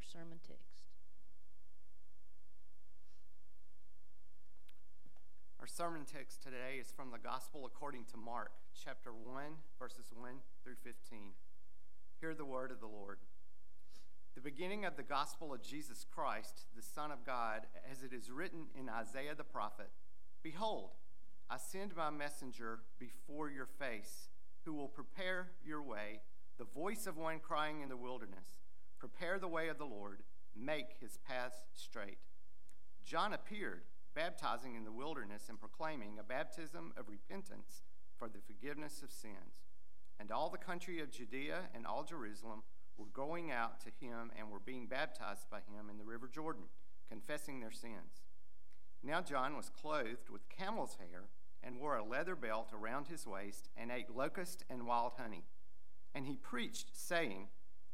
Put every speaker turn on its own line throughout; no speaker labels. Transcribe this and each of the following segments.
our sermon text.
Our sermon text today is from the Gospel according to Mark, chapter 1, verses 1 through 15. Hear the word of the Lord. The beginning of the gospel of Jesus Christ, the Son of God, as it is written in Isaiah the prophet Behold, I send my messenger before your face, who will prepare your way, the voice of one crying in the wilderness Prepare the way of the Lord, make his paths straight. John appeared, baptizing in the wilderness and proclaiming a baptism of repentance for the forgiveness of sins. And all the country of Judea and all Jerusalem were going out to him and were being baptized by him in the river Jordan, confessing their sins. Now John was clothed with camel's hair and wore a leather belt around his waist and ate locust and wild honey. And he preached, saying,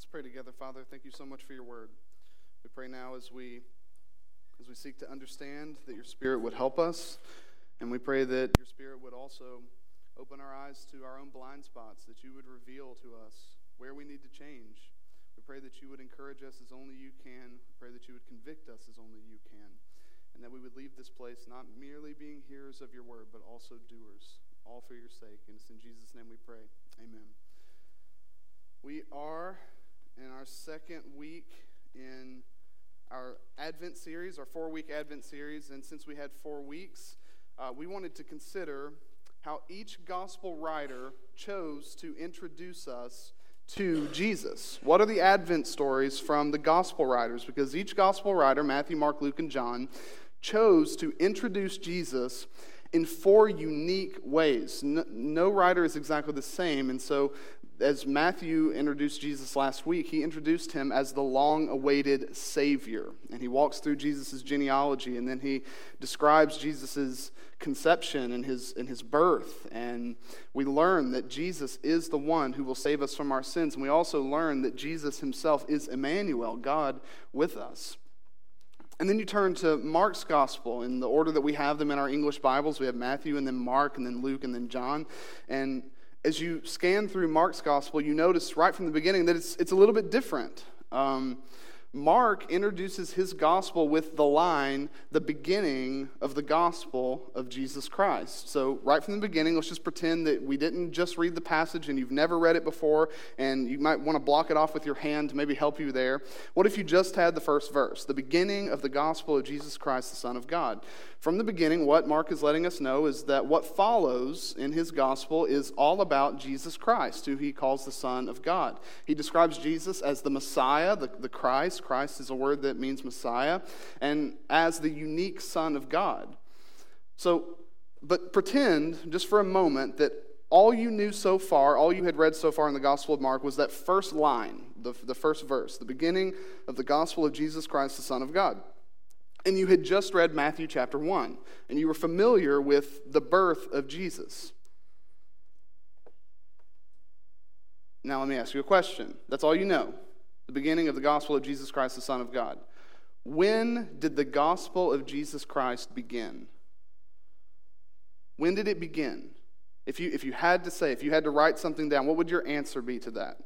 Let's pray together, Father. Thank you so much for your word. We pray now as we as we seek to understand that your spirit would help us, and we pray that your spirit would also open our eyes to our own blind spots, that you would reveal to us where we need to change. We pray that you would encourage us as only you can. We pray that you would convict us as only you can. And that we would leave this place not merely being hearers of your word, but also doers, all for your sake. And it's in Jesus' name we pray. Amen. We are in our second week in our Advent series, our four week Advent series. And since we had four weeks, uh, we wanted to consider how each gospel writer chose to introduce us to Jesus. What are the Advent stories from the gospel writers? Because each gospel writer, Matthew, Mark, Luke, and John, chose to introduce Jesus in four unique ways. No, no, writer is exactly the same, and so as Matthew introduced Jesus last week, he introduced him as the long awaited Savior. And he walks through Jesus' genealogy and then he describes Jesus' conception and his, and his birth. And we learn that Jesus is the one who will save us from our sins. And we also learn that Jesus himself is Emmanuel, God with us. And then you turn to Mark's gospel in the order that we have them in our English Bibles. We have Matthew and then Mark and then Luke and then John. And as you scan through Mark's gospel, you notice right from the beginning that it's, it's a little bit different. Um, Mark introduces his gospel with the line, the beginning of the gospel of Jesus Christ. So, right from the beginning, let's just pretend that we didn't just read the passage and you've never read it before, and you might want to block it off with your hand to maybe help you there. What if you just had the first verse, the beginning of the gospel of Jesus Christ, the Son of God? From the beginning, what Mark is letting us know is that what follows in his gospel is all about Jesus Christ, who he calls the Son of God. He describes Jesus as the Messiah, the, the Christ. Christ is a word that means Messiah, and as the unique Son of God. So, but pretend just for a moment that all you knew so far, all you had read so far in the Gospel of Mark was that first line, the, the first verse, the beginning of the Gospel of Jesus Christ, the Son of God and you had just read Matthew chapter 1, and you were familiar with the birth of Jesus. Now, let me ask you a question. That's all you know the beginning of the gospel of Jesus Christ, the Son of God. When did the gospel of Jesus Christ begin? When did it begin? If you, if you had to say, if you had to write something down, what would your answer be to that?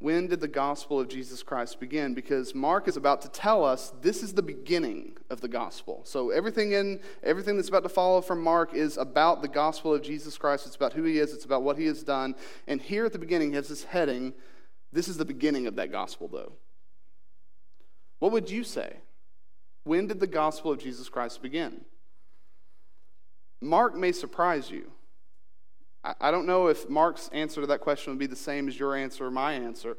When did the gospel of Jesus Christ begin? Because Mark is about to tell us this is the beginning of the gospel. So everything in everything that's about to follow from Mark is about the gospel of Jesus Christ. It's about who he is, it's about what he has done. And here at the beginning has this heading, this is the beginning of that gospel though. What would you say? When did the gospel of Jesus Christ begin? Mark may surprise you. I don't know if Mark's answer to that question would be the same as your answer or my answer.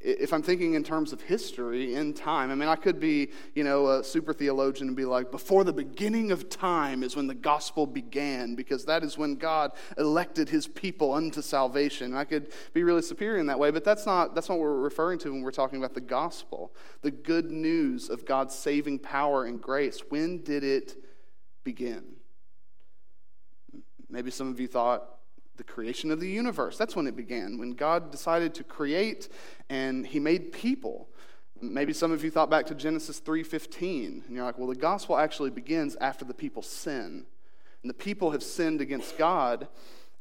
If I'm thinking in terms of history, in time, I mean, I could be, you know, a super theologian and be like, before the beginning of time is when the gospel began, because that is when God elected his people unto salvation. I could be really superior in that way, but that's not, that's not what we're referring to when we're talking about the gospel. The good news of God's saving power and grace. When did it begin? Maybe some of you thought, the creation of the universe. That's when it began, when God decided to create and he made people. Maybe some of you thought back to Genesis 3:15 and you're like, "Well, the gospel actually begins after the people sin." And the people have sinned against God,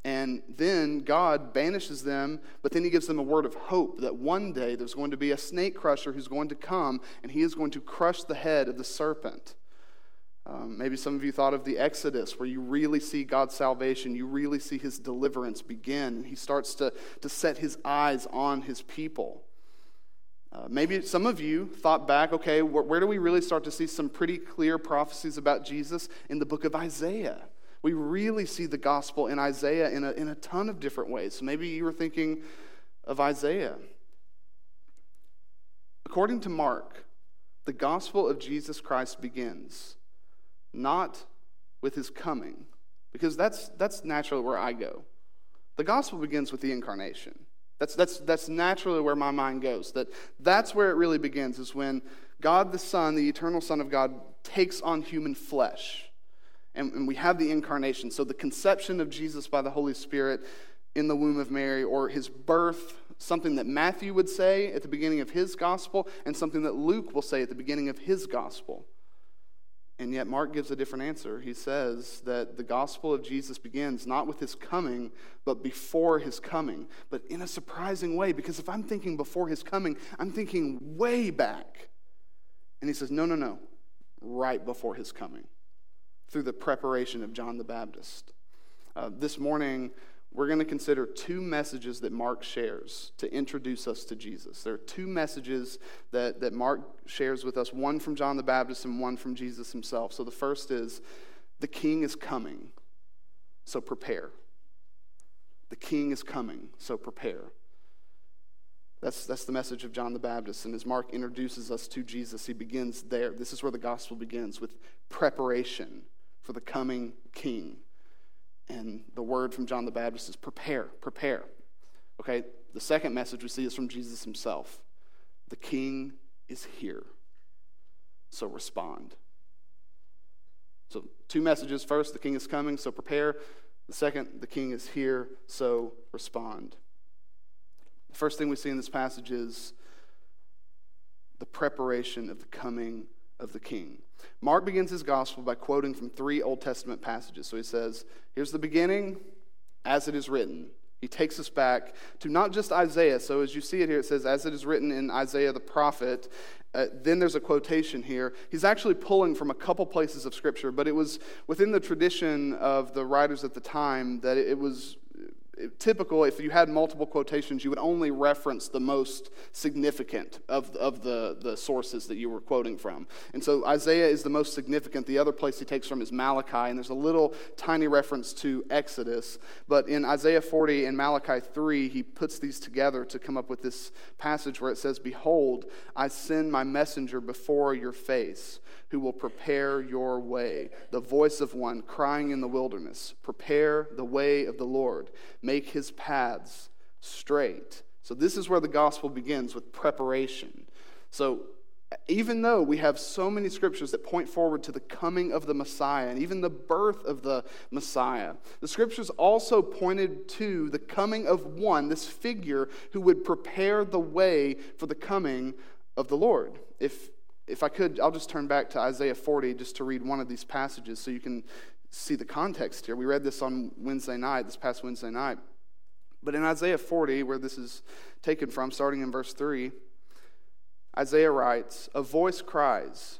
and then God banishes them, but then he gives them a word of hope that one day there's going to be a snake crusher who's going to come and he is going to crush the head of the serpent. Um, maybe some of you thought of the Exodus, where you really see God's salvation, you really see his deliverance begin. He starts to, to set his eyes on his people. Uh, maybe some of you thought back, okay, where, where do we really start to see some pretty clear prophecies about Jesus? In the book of Isaiah. We really see the gospel in Isaiah in a, in a ton of different ways. So maybe you were thinking of Isaiah. According to Mark, the gospel of Jesus Christ begins not with his coming, because that's, that's naturally where I go. The gospel begins with the incarnation. That's, that's, that's naturally where my mind goes. That, that's where it really begins, is when God the Son, the eternal Son of God, takes on human flesh. And, and we have the incarnation. So the conception of Jesus by the Holy Spirit in the womb of Mary, or his birth, something that Matthew would say at the beginning of his gospel, and something that Luke will say at the beginning of his gospel. And yet, Mark gives a different answer. He says that the gospel of Jesus begins not with his coming, but before his coming. But in a surprising way, because if I'm thinking before his coming, I'm thinking way back. And he says, no, no, no, right before his coming, through the preparation of John the Baptist. Uh, this morning, we're going to consider two messages that Mark shares to introduce us to Jesus. There are two messages that, that Mark shares with us one from John the Baptist and one from Jesus himself. So the first is the king is coming, so prepare. The king is coming, so prepare. That's, that's the message of John the Baptist. And as Mark introduces us to Jesus, he begins there. This is where the gospel begins with preparation for the coming king. And the word from John the Baptist is prepare, prepare. Okay, the second message we see is from Jesus himself. The king is here. So respond. So, two messages. First, the king is coming, so prepare. The second, the king is here, so respond. The first thing we see in this passage is the preparation of the coming of the king. Mark begins his gospel by quoting from three Old Testament passages. So he says, Here's the beginning, as it is written. He takes us back to not just Isaiah. So as you see it here, it says, As it is written in Isaiah the prophet. Uh, then there's a quotation here. He's actually pulling from a couple places of Scripture, but it was within the tradition of the writers at the time that it was typical, if you had multiple quotations, you would only reference the most significant of, of the, the sources that you were quoting from. And so Isaiah is the most significant. The other place he takes from is Malachi, and there's a little tiny reference to Exodus. But in Isaiah 40 and Malachi 3, he puts these together to come up with this passage where it says, Behold, I send my messenger before your face who will prepare your way. The voice of one crying in the wilderness, Prepare the way of the Lord, make his paths straight. So, this is where the gospel begins with preparation. So, even though we have so many scriptures that point forward to the coming of the Messiah and even the birth of the Messiah, the scriptures also pointed to the coming of one, this figure who would prepare the way for the coming of the Lord. If if I could, I'll just turn back to Isaiah 40 just to read one of these passages so you can see the context here. We read this on Wednesday night, this past Wednesday night. But in Isaiah 40, where this is taken from, starting in verse 3, Isaiah writes, A voice cries,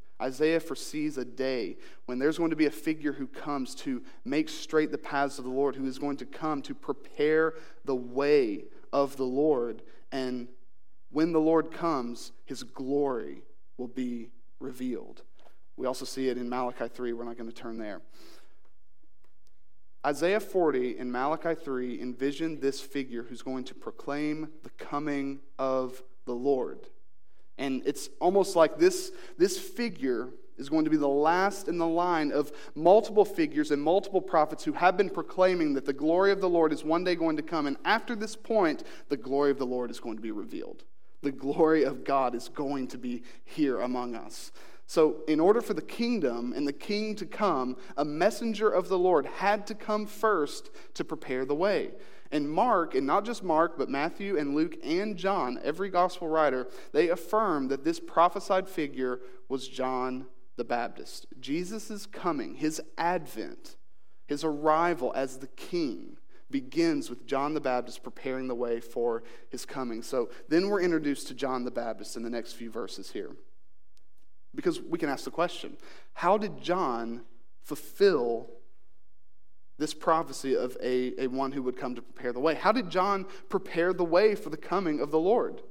Isaiah foresees a day when there's going to be a figure who comes to make straight the paths of the Lord, who is going to come to prepare the way of the Lord. And when the Lord comes, his glory will be revealed. We also see it in Malachi 3. We're not going to turn there. Isaiah 40 and Malachi 3 envision this figure who's going to proclaim the coming of the Lord. And it's almost like this, this figure is going to be the last in the line of multiple figures and multiple prophets who have been proclaiming that the glory of the Lord is one day going to come. And after this point, the glory of the Lord is going to be revealed. The glory of God is going to be here among us. So, in order for the kingdom and the king to come, a messenger of the Lord had to come first to prepare the way. And Mark, and not just Mark, but Matthew and Luke and John, every gospel writer, they affirm that this prophesied figure was John the Baptist. Jesus' coming, his advent, his arrival as the king begins with John the Baptist preparing the way for his coming. So then we're introduced to John the Baptist in the next few verses here. Because we can ask the question how did John fulfill this prophecy of a, a one who would come to prepare the way. How did John prepare the way for the coming of the Lord?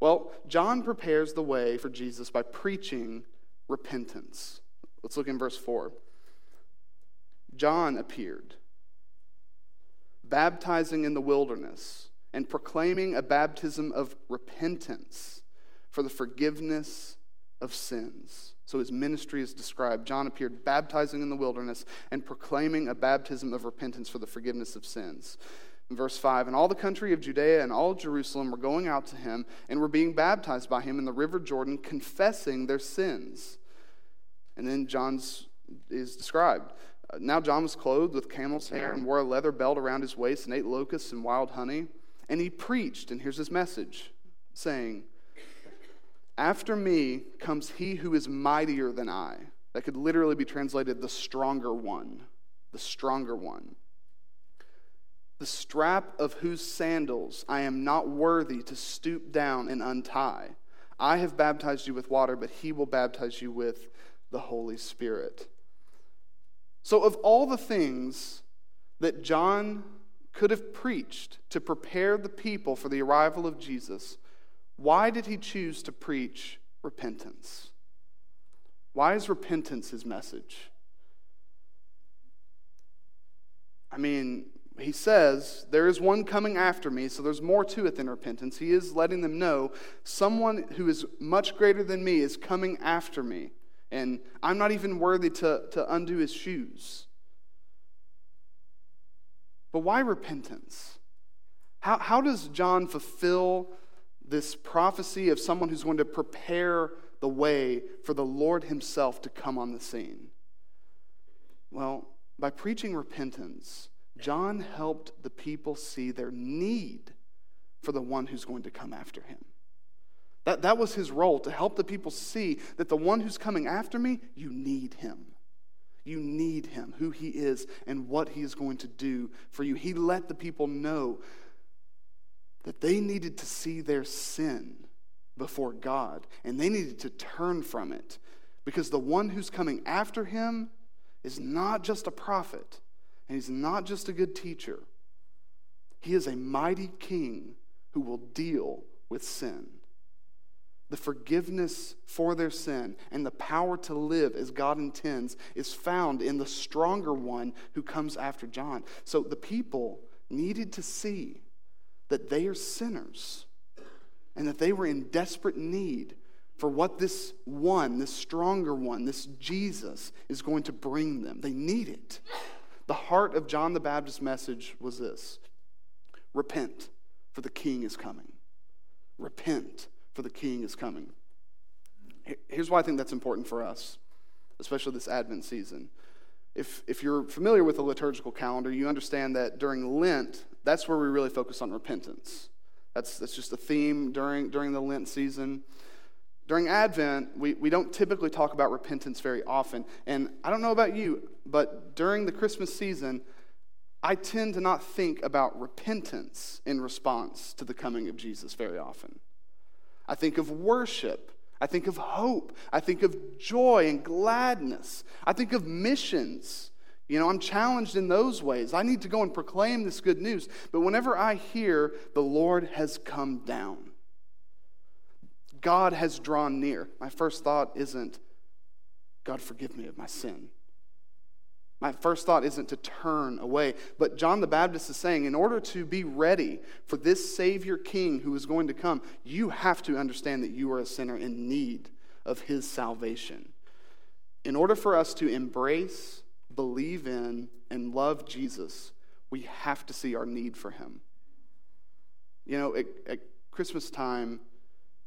Well, John prepares the way for Jesus by preaching repentance. Let's look in verse 4. John appeared, baptizing in the wilderness and proclaiming a baptism of repentance for the forgiveness of sins. So his ministry is described. John appeared baptizing in the wilderness and proclaiming a baptism of repentance for the forgiveness of sins. In verse 5, and all the country of Judea and all Jerusalem were going out to him and were being baptized by him in the river Jordan, confessing their sins. And then John's is described. Uh, now John was clothed with camel's hair and wore a leather belt around his waist and ate locusts and wild honey. And he preached, and here's his message, saying, after me comes he who is mightier than I. That could literally be translated the stronger one. The stronger one. The strap of whose sandals I am not worthy to stoop down and untie. I have baptized you with water, but he will baptize you with the Holy Spirit. So, of all the things that John could have preached to prepare the people for the arrival of Jesus, why did he choose to preach repentance? Why is repentance his message? I mean, he says, There is one coming after me, so there's more to it than repentance. He is letting them know someone who is much greater than me is coming after me, and I'm not even worthy to, to undo his shoes. But why repentance? How, how does John fulfill this prophecy of someone who's going to prepare the way for the Lord Himself to come on the scene? Well, by preaching repentance, John helped the people see their need for the one who's going to come after him. That, that was his role, to help the people see that the one who's coming after me, you need him. You need him, who he is, and what he is going to do for you. He let the people know that they needed to see their sin before God and they needed to turn from it because the one who's coming after him is not just a prophet and he's not just a good teacher. He is a mighty king who will deal with sin. The forgiveness for their sin and the power to live as God intends is found in the stronger one who comes after John. So the people needed to see that they are sinners and that they were in desperate need for what this one, this stronger one, this Jesus, is going to bring them. They need it. The heart of John the Baptist's message was this Repent, for the king is coming. Repent, for the king is coming. Here's why I think that's important for us, especially this Advent season. If, if you're familiar with the liturgical calendar, you understand that during Lent, that's where we really focus on repentance. That's, that's just a theme during, during the Lent season. During Advent, we, we don't typically talk about repentance very often. And I don't know about you, but during the Christmas season, I tend to not think about repentance in response to the coming of Jesus very often. I think of worship. I think of hope. I think of joy and gladness. I think of missions. You know, I'm challenged in those ways. I need to go and proclaim this good news. But whenever I hear the Lord has come down, God has drawn near, my first thought isn't, God, forgive me of my sin. My first thought isn't to turn away, but John the Baptist is saying, in order to be ready for this Savior King who is going to come, you have to understand that you are a sinner in need of his salvation. In order for us to embrace, believe in, and love Jesus, we have to see our need for him. You know, at, at Christmas time,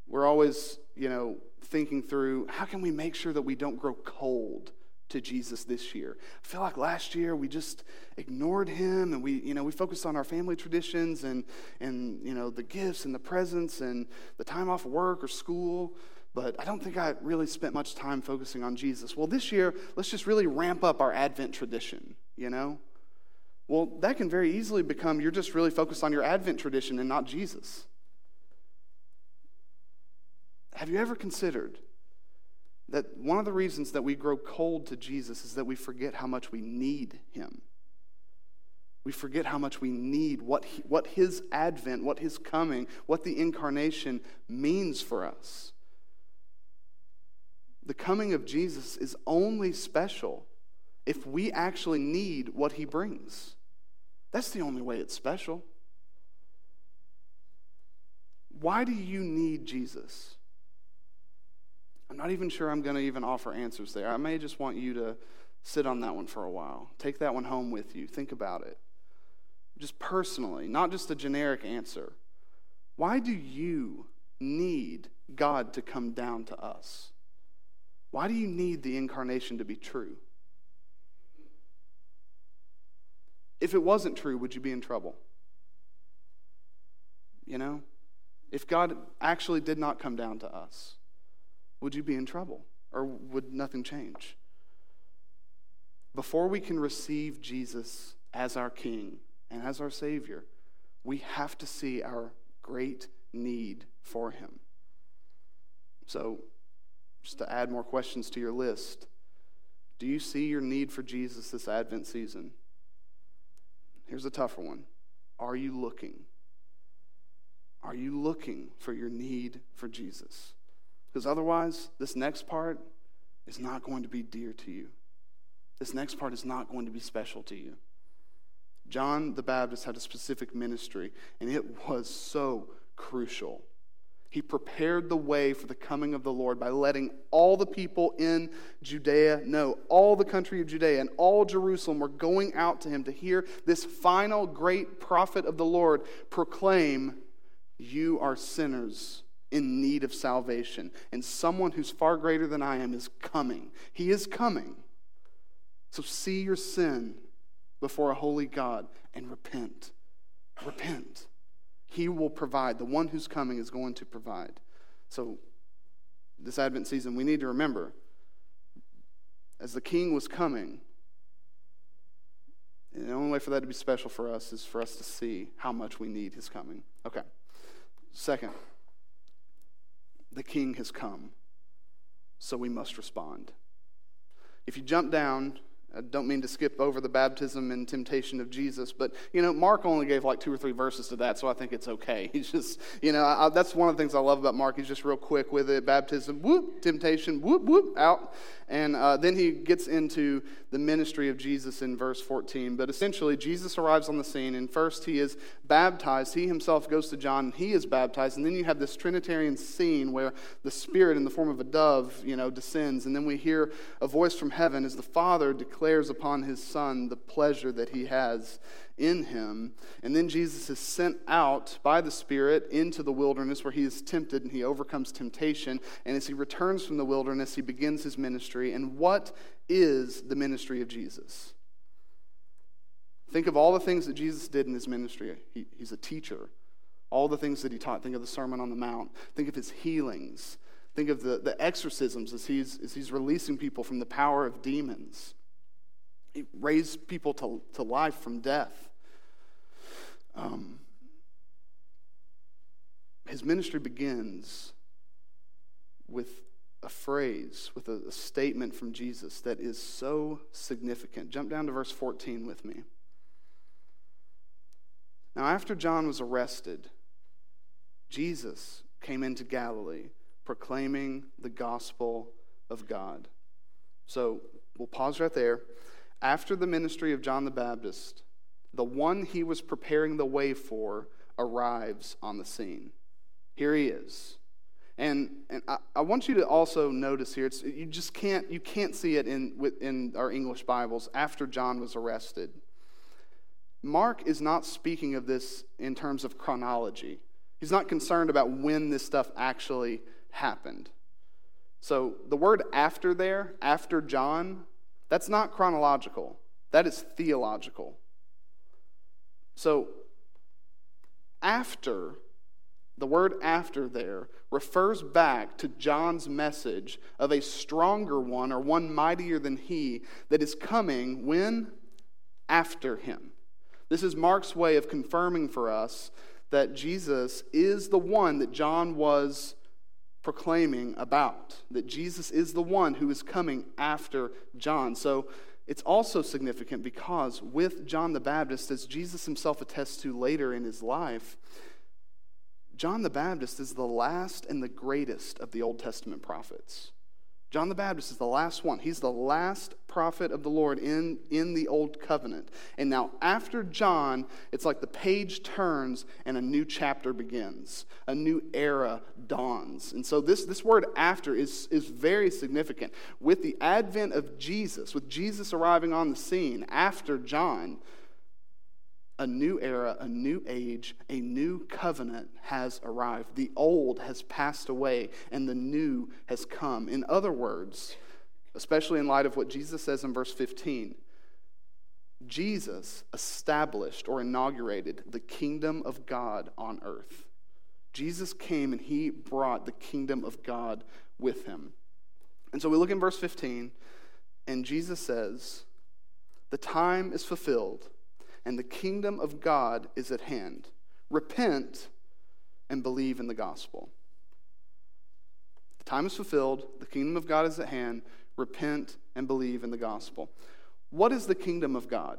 we're always, you know, thinking through how can we make sure that we don't grow cold to Jesus this year. I feel like last year we just ignored him and we, you know, we focused on our family traditions and, and you know, the gifts and the presents and the time off work or school. But I don't think I really spent much time focusing on Jesus. Well, this year, let's just really ramp up our Advent tradition, you know? Well, that can very easily become you're just really focused on your Advent tradition and not Jesus. Have you ever considered that one of the reasons that we grow cold to Jesus is that we forget how much we need him. We forget how much we need what, he, what his advent, what his coming, what the incarnation means for us. The coming of Jesus is only special if we actually need what he brings. That's the only way it's special. Why do you need Jesus? I'm not even sure I'm going to even offer answers there. I may just want you to sit on that one for a while. Take that one home with you. Think about it. Just personally, not just a generic answer. Why do you need God to come down to us? Why do you need the incarnation to be true? If it wasn't true, would you be in trouble? You know? If God actually did not come down to us, would you be in trouble? Or would nothing change? Before we can receive Jesus as our King and as our Savior, we have to see our great need for Him. So, just to add more questions to your list, do you see your need for Jesus this Advent season? Here's a tougher one Are you looking? Are you looking for your need for Jesus? Because otherwise, this next part is not going to be dear to you. This next part is not going to be special to you. John the Baptist had a specific ministry, and it was so crucial. He prepared the way for the coming of the Lord by letting all the people in Judea know, all the country of Judea and all Jerusalem were going out to him to hear this final great prophet of the Lord proclaim, You are sinners in need of salvation. And someone who's far greater than I am is coming. He is coming. So see your sin before a holy God and repent. Repent. He will provide. The one who's coming is going to provide. So, this Advent season, we need to remember as the king was coming, the only way for that to be special for us is for us to see how much we need his coming. Okay. Second, the king has come, so we must respond. If you jump down, I don't mean to skip over the baptism and temptation of Jesus, but you know, Mark only gave like two or three verses to that, so I think it's okay. He's just, you know, I, that's one of the things I love about Mark. He's just real quick with it. Baptism, whoop, temptation, whoop, whoop, out. And uh, then he gets into the ministry of Jesus in verse 14. But essentially, Jesus arrives on the scene, and first he is baptized. He himself goes to John, and he is baptized. And then you have this Trinitarian scene where the Spirit, in the form of a dove, you know, descends. And then we hear a voice from heaven as the Father declares declares upon his son the pleasure that he has in him. And then Jesus is sent out by the Spirit into the wilderness where he is tempted and he overcomes temptation. And as he returns from the wilderness, he begins his ministry. And what is the ministry of Jesus? Think of all the things that Jesus did in his ministry. He, he's a teacher. All the things that he taught. Think of the Sermon on the Mount. Think of his healings. Think of the, the exorcisms as he's, as he's releasing people from the power of demons. He raised people to, to life from death. Um, his ministry begins with a phrase, with a, a statement from Jesus that is so significant. Jump down to verse 14 with me. Now, after John was arrested, Jesus came into Galilee proclaiming the gospel of God. So we'll pause right there. After the ministry of John the Baptist, the one he was preparing the way for arrives on the scene. Here he is. And, and I, I want you to also notice here, you just can't, you can't see it in, in our English Bibles after John was arrested. Mark is not speaking of this in terms of chronology. He's not concerned about when this stuff actually happened. So the word after there, after John, that's not chronological, that is theological. So after, the word after there refers back to John's message of a stronger one or one mightier than he that is coming when? After him. This is Mark's way of confirming for us that Jesus is the one that John was proclaiming about, that Jesus is the one who is coming after John. So it's also significant because with John the Baptist, as Jesus himself attests to later in his life, John the Baptist is the last and the greatest of the Old Testament prophets. John the Baptist is the last one. He's the last prophet of the Lord in, in the Old Covenant. And now, after John, it's like the page turns and a new chapter begins, a new era dawns. And so, this, this word after is, is very significant. With the advent of Jesus, with Jesus arriving on the scene after John, a new era, a new age, a new covenant has arrived. The old has passed away and the new has come. In other words, especially in light of what Jesus says in verse 15, Jesus established or inaugurated the kingdom of God on earth. Jesus came and he brought the kingdom of God with him. And so we look in verse 15, and Jesus says, The time is fulfilled and the kingdom of God is at hand. Repent and believe in the gospel. The time is fulfilled, the kingdom of God is at hand. Repent and believe in the gospel. What is the kingdom of God?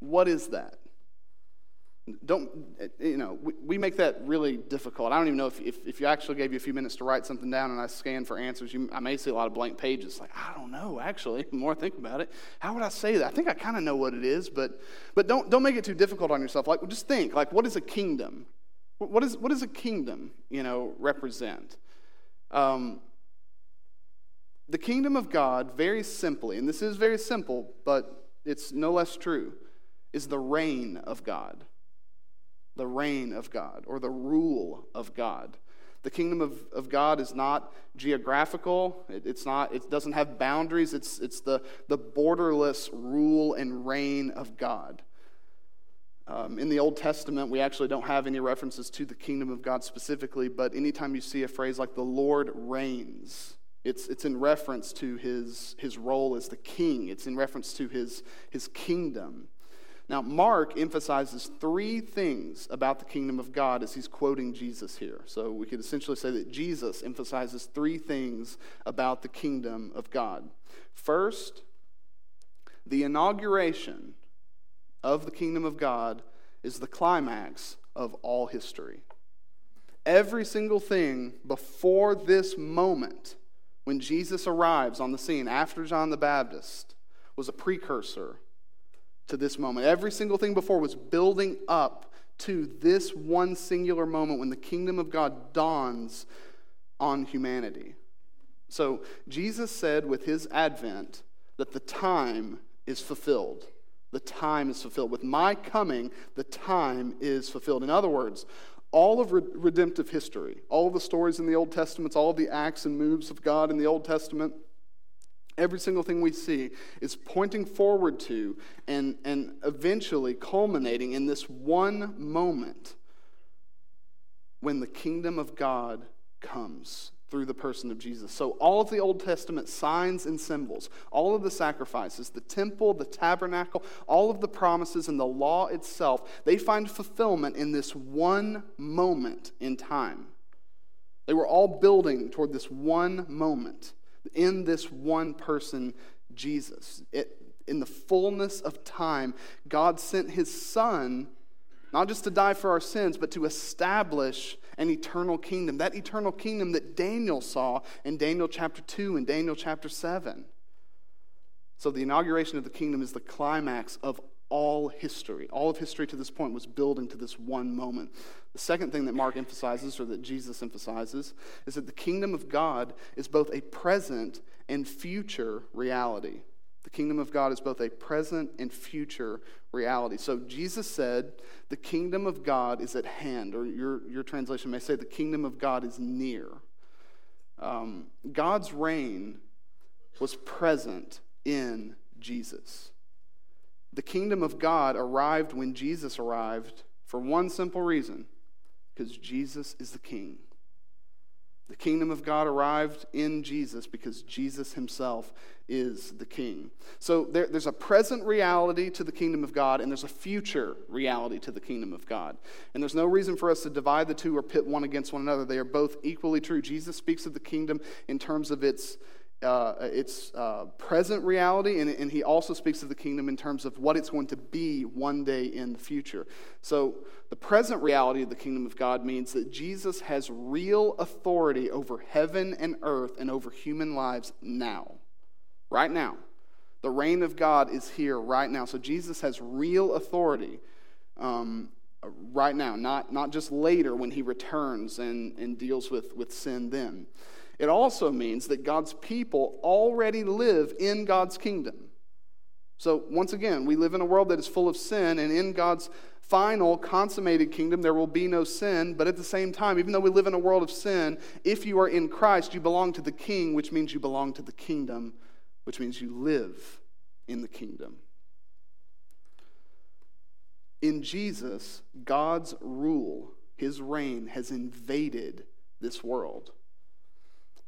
What is that? Don't, you know, we, we make that really difficult. I don't even know if, if, if you actually gave you a few minutes to write something down and I scan for answers, you, I may see a lot of blank pages. Like, I don't know, actually, the more I think about it. How would I say that? I think I kind of know what it is, but, but don't, don't make it too difficult on yourself. Like, just think, like, what is a kingdom? What, is, what does a kingdom, you know, represent? Um, the kingdom of God, very simply, and this is very simple, but it's no less true, is the reign of God the reign of God or the rule of God. The kingdom of, of God is not geographical. It, it's not, it doesn't have boundaries. It's, it's the, the borderless rule and reign of God. Um, in the Old Testament, we actually don't have any references to the kingdom of God specifically, but anytime you see a phrase like the Lord reigns, it's, it's in reference to his, his role as the king, it's in reference to his, his kingdom. Now, Mark emphasizes three things about the kingdom of God as he's quoting Jesus here. So we could essentially say that Jesus emphasizes three things about the kingdom of God. First, the inauguration of the kingdom of God is the climax of all history. Every single thing before this moment, when Jesus arrives on the scene after John the Baptist, was a precursor to this moment. Every single thing before was building up to this one singular moment when the kingdom of God dawns on humanity. So Jesus said with his advent that the time is fulfilled. The time is fulfilled. With my coming, the time is fulfilled. In other words, all of redemptive history, all of the stories in the Old Testament, all of the acts and moves of God in the Old Testament, every single thing we see is pointing forward to and, and eventually culminating in this one moment when the kingdom of God comes through the person of Jesus. So, all of the Old Testament signs and symbols, all of the sacrifices, the temple, the tabernacle, all of the promises, and the law itself, they find fulfillment in this one moment in time. They were all building toward this one moment in this one person, Jesus. It, in the fullness of time, God sent his Son not just to die for our sins, but to establish an eternal kingdom. That eternal kingdom that Daniel saw in Daniel chapter 2 and Daniel chapter 7. So the inauguration of the kingdom is the climax of all history. All of history to this point was building to this one moment. The second thing that Mark emphasizes, or that Jesus emphasizes, is that the kingdom of God is both a present and future reality. The kingdom of God is both a present and future reality. So Jesus said, The kingdom of God is at hand, or your, your translation may say, The kingdom of God is near. Um, God's reign was present in Jesus. The kingdom of God arrived when Jesus arrived for one simple reason because Jesus is the king. The kingdom of God arrived in Jesus because Jesus himself is the king. So there, there's a present reality to the kingdom of God, and there's a future reality to the kingdom of God. And there's no reason for us to divide the two or pit one against one another. They are both equally true. Jesus speaks of the kingdom in terms of its uh, its uh, present reality, and, and, he also speaks of the kingdom in terms of what it's going to be one day in the future. So, the present reality of the kingdom of God means that Jesus has real authority over heaven and earth and over human lives now, right now. The reign of God is here right now. So, Jesus has real authority um, right now, not, not just later when he returns and, and deals with, with sin then. It also means that God's people already live in God's kingdom. So, once again, we live in a world that is full of sin, and in God's final, consummated kingdom, there will be no sin. But at the same time, even though we live in a world of sin, if you are in Christ, you belong to the king, which means you belong to the kingdom, which means you live in the kingdom. In Jesus, God's rule, his reign, has invaded this world.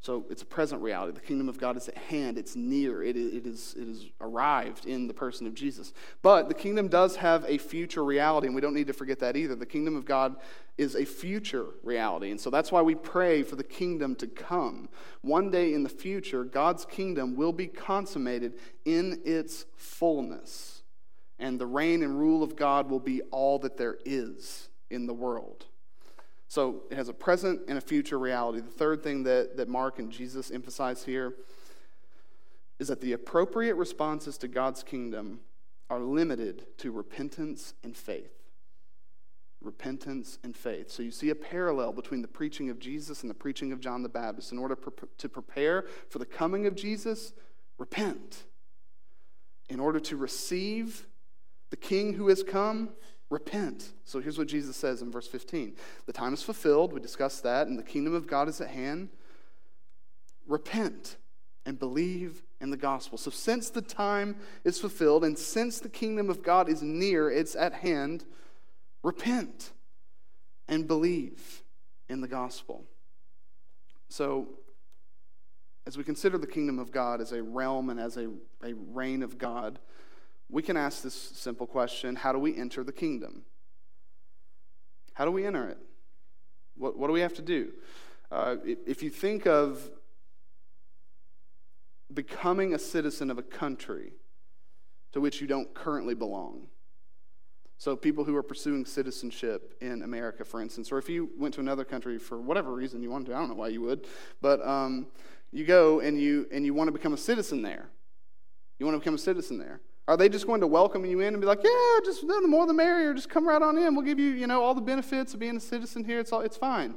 So it's a present reality. The kingdom of God is at hand, it's near, it, it, is, it is arrived in the person of Jesus. But the kingdom does have a future reality, and we don't need to forget that either. The kingdom of God is a future reality. And so that's why we pray for the kingdom to come. One day in the future, God's kingdom will be consummated in its fullness, and the reign and rule of God will be all that there is in the world. So it has a present and a future reality. The third thing that, that Mark and Jesus emphasize here is that the appropriate responses to God's kingdom are limited to repentance and faith. Repentance and faith. So you see a parallel between the preaching of Jesus and the preaching of John the Baptist. In order to prepare for the coming of Jesus, repent. In order to receive the King who has come, repent. So here's what Jesus says in verse 15 The time is fulfilled. We discussed that, and the kingdom of God is at hand. Repent and believe in the gospel. So, since the time is fulfilled and since the kingdom of God is near, it's at hand, repent and believe in the gospel. So, as we consider the kingdom of God as a realm and as a, a reign of God, we can ask this simple question How do we enter the kingdom? How do we enter it? What, what do we have to do? Uh, if you think of becoming a citizen of a country to which you don't currently belong, so people who are pursuing citizenship in America, for instance, or if you went to another country for whatever reason you wanted to, I don't know why you would, but um, you go and you and you want to become a citizen there. You want to become a citizen there. Are they just going to welcome you in and be like, yeah, just the more the merrier, just come right on in. We'll give you, you know, all the benefits of being a citizen here. It's all, it's fine.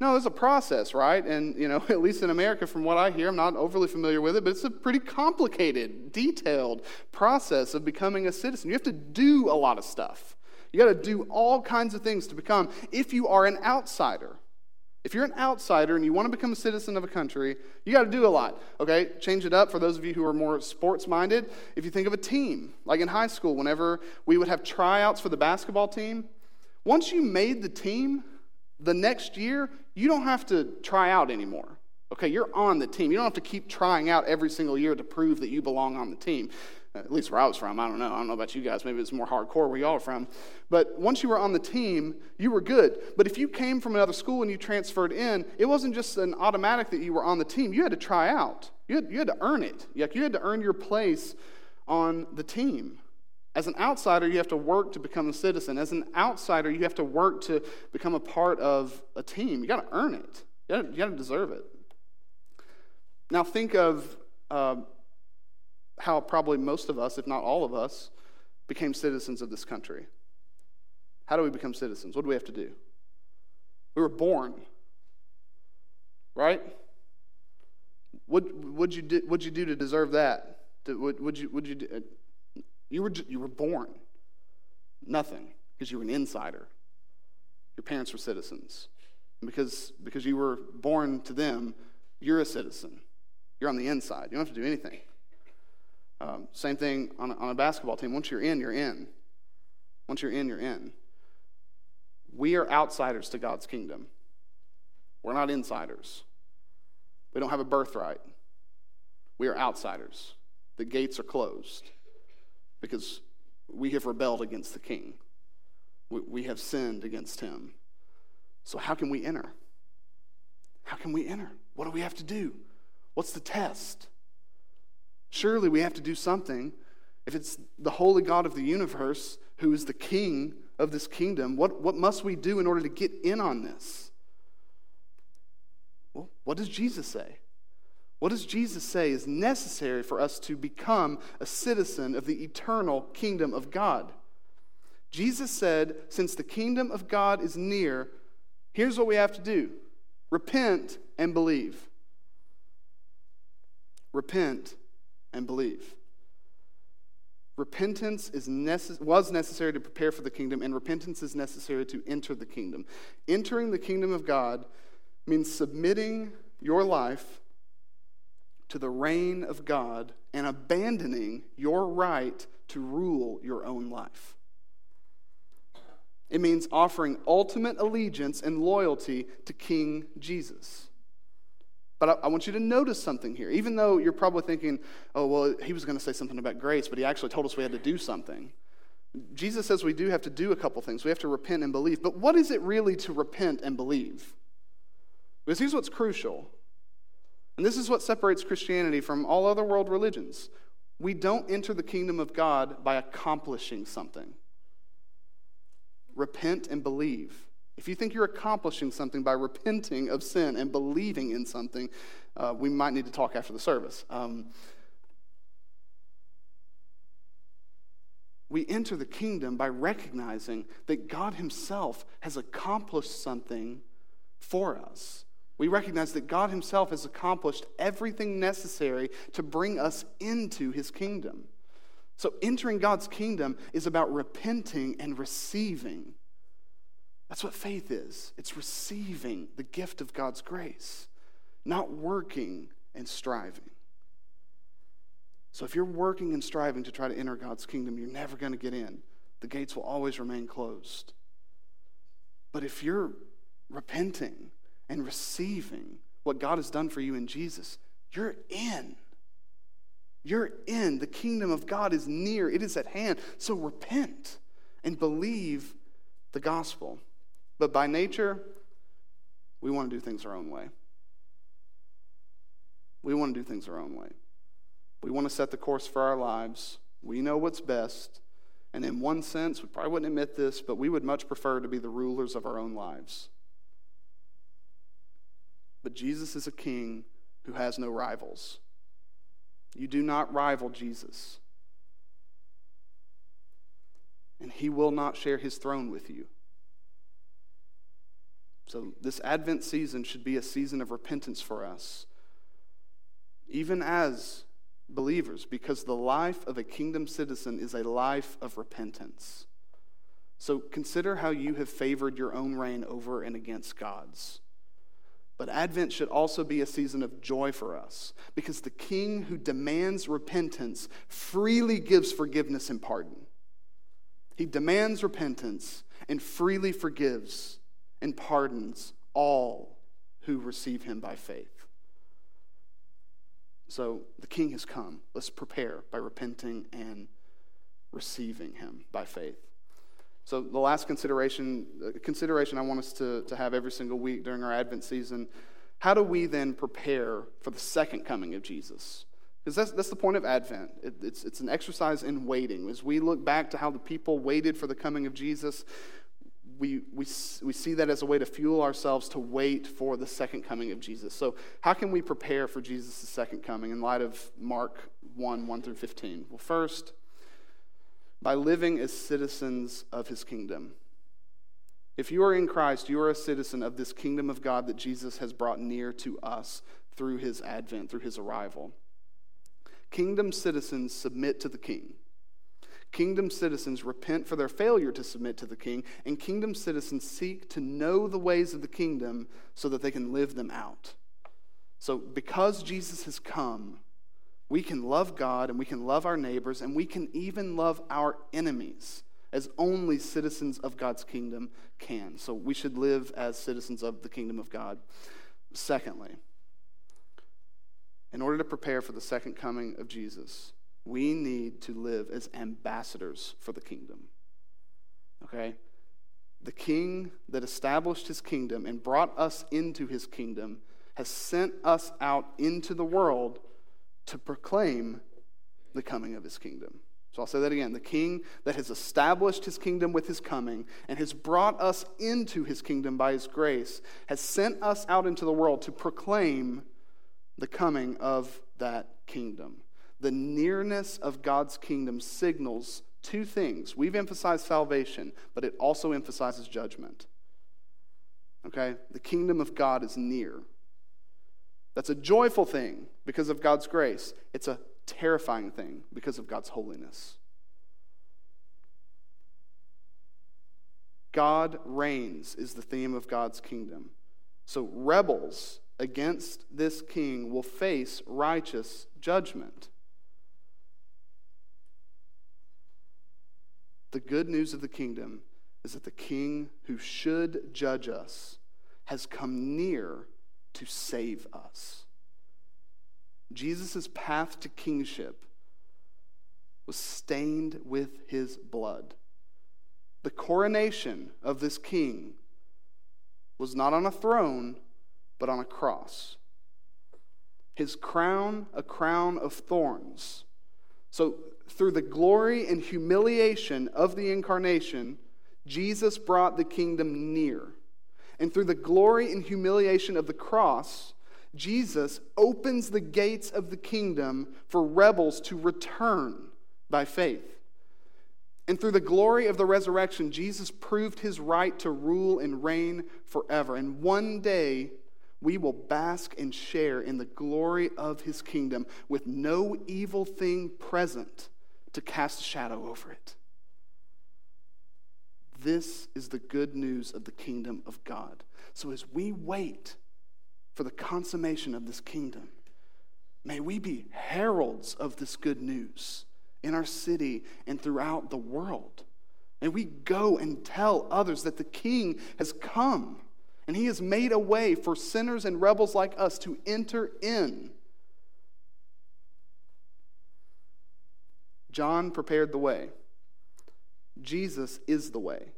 No, there's a process, right? And, you know, at least in America, from what I hear, I'm not overly familiar with it, but it's a pretty complicated, detailed process of becoming a citizen. You have to do a lot of stuff. You got to do all kinds of things to become, if you are an outsider. If you're an outsider and you want to become a citizen of a country, you got to do a lot. Okay, change it up for those of you who are more sports minded. If you think of a team, like in high school, whenever we would have tryouts for the basketball team, once you made the team, the next year, you don't have to try out anymore. Okay, you're on the team. You don't have to keep trying out every single year to prove that you belong on the team at least where I was from. I don't know. I don't know about you guys. Maybe it's more hardcore where y'all are from. But once you were on the team, you were good. But if you came from another school and you transferred in, it wasn't just an automatic that you were on the team. You had to try out. You had, you had to earn it. You had to earn your place on the team. As an outsider, you have to work to become a citizen. As an outsider, you have to work to become a part of a team. You got to earn it. You got to deserve it. Now think of. Uh, how probably most of us, if not all of us, became citizens of this country. How do we become citizens? What do we have to do? We were born, right? What would you do, what'd you do to deserve that? Would, would you, would you, do, uh, you, were, you were born. Nothing, because you were an insider. Your parents were citizens. And because, because you were born to them, you're a citizen. You're on the inside. You don't have to do anything. Um, same thing on a, on a basketball team. Once you're in, you're in. Once you're in, you're in. We are outsiders to God's kingdom. We're not insiders. We don't have a birthright. We are outsiders. The gates are closed because we have rebelled against the king. We, we have sinned against him. So, how can we enter? How can we enter? What do we have to do? What's the test? Surely we have to do something. If it's the holy God of the universe who is the king of this kingdom, what, what must we do in order to get in on this? Well, what does Jesus say? What does Jesus say is necessary for us to become a citizen of the eternal kingdom of God? Jesus said, Since the kingdom of God is near, here's what we have to do repent and believe. Repent and believe. Repentance is necess- was necessary to prepare for the kingdom, and repentance is necessary to enter the kingdom. Entering the kingdom of God means submitting your life to the reign of God and abandoning your right to rule your own life. It means offering ultimate allegiance and loyalty to King Jesus. But I, I, want you to notice something here. Even though you're probably thinking, oh, well, he was going to say something about grace, but he actually told us we had to do something. Jesus says we do have to do a couple things. We have to repent and believe. But what is it really to repent and believe? Because here's what's crucial. And this is what separates Christianity from all other world religions. We don't enter the kingdom of God by accomplishing something. Repent and believe. If you think you're accomplishing something by repenting of sin and believing in something, uh, we might need to talk after the service. Um, we enter the kingdom by recognizing that God Himself has accomplished something for us. We recognize that God Himself has accomplished everything necessary to bring us into His kingdom. So, entering God's kingdom is about repenting and receiving that's what faith is it's receiving the gift of God's grace, not working and striving. So if you're working and striving to try to enter God's kingdom, you're never going to get in. The gates will always remain closed. But if you're repenting and receiving what God has done for you in Jesus, you're in. You're in. The kingdom of God is near, it is at hand. So repent and believe the gospel. But by nature, we want to do things our own way. We want to do things our own way. We want to set the course for our lives. We know what's best. And in one sense, we probably wouldn't admit this, but we would much prefer to be the rulers of our own lives. But Jesus is a king who has no rivals. You do not rival Jesus. And he will not share his throne with you. So, this Advent season should be a season of repentance for us, even as believers, because the life of a kingdom citizen is a life of repentance. So, consider how you have favored your own reign over and against God's. But Advent should also be a season of joy for us because the king who demands repentance freely gives forgiveness and pardon. He demands repentance and freely forgives and pardons all who receive him by faith. So the king has come. Let's prepare by repenting and receiving him by faith. So the last consideration, uh, consideration I want us to, to have every single week during our Advent season, how do we then prepare for the second coming of Jesus? Because that's, that's the point of Advent. It, it's, it's an exercise in waiting. As we look back to how the people waited for the coming of Jesus, we, we, we see that as a way to fuel ourselves to wait for the second coming of Jesus. So, how can we prepare for Jesus' second coming in light of Mark 1 1 through 15? Well, first, by living as citizens of his kingdom. If you are in Christ, you are a citizen of this kingdom of God that Jesus has brought near to us through his advent, through his arrival. Kingdom citizens submit to the king. Kingdom citizens repent for their failure to submit to the king, and kingdom citizens seek to know the ways of the kingdom so that they can live them out. So, because Jesus has come, we can love God and we can love our neighbors and we can even love our enemies as only citizens of God's kingdom can. So we should live as citizens of the kingdom of God. Secondly, in order to prepare for the second coming of Jesus, we need to live as ambassadors for the kingdom. Okay? The king that established his kingdom and brought us into his kingdom has sent us out into the world to proclaim the coming of his kingdom. So I'll say that again. The king that has established his kingdom with his coming and has brought us into his kingdom by his grace has sent us out into the world to proclaim the coming of that kingdom. The nearness of God's kingdom signals two things. We've emphasized salvation, but it also emphasizes judgment. Okay? The kingdom of God is near. That's a joyful thing because of God's grace. It's a terrifying thing because of God's holiness. God reigns is the theme of God's kingdom. So rebels against this king will face righteous judgment. The good news of the kingdom is that the king who should judge us has come near to save us. Jesus' path to kingship was stained with his blood. The coronation of this king was not on a throne, but on a cross. His crown, a crown of thorns. So, through the glory and humiliation of the incarnation, Jesus brought the kingdom near. And through the glory and humiliation of the cross, Jesus opens the gates of the kingdom for rebels to return by faith. And through the glory of the resurrection, Jesus proved his right to rule and reign forever. And one day, we will bask and share in the glory of his kingdom with no evil thing present to cast a shadow over it. This is the good news of the kingdom of God. So as we wait for the consummation of this kingdom, may we be heralds of this good news in our city and throughout the world. May we go and tell others that the king has come and he has made a way for sinners and rebels like us to enter in. John prepared the way. Jesus is the way.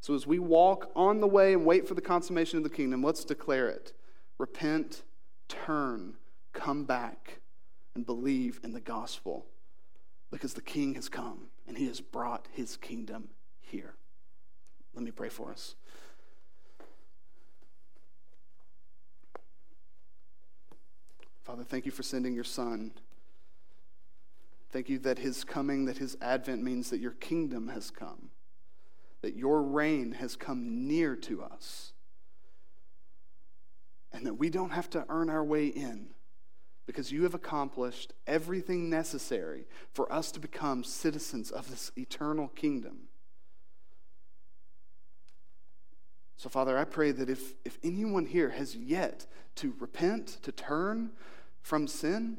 So as we walk on the way and wait for the consummation of the kingdom, let's declare it. Repent, turn, come back, and believe in the gospel because the king has come and he has brought his kingdom here. Let me pray for us. Father, thank you for sending your son. Thank you that his coming, that his advent means that your kingdom has come, that your reign has come near to us. and that we don't have to earn our way in because you have accomplished everything necessary for us to become citizens of this eternal kingdom. So, Father, I pray that if, if anyone here has yet to repent, to turn from sin,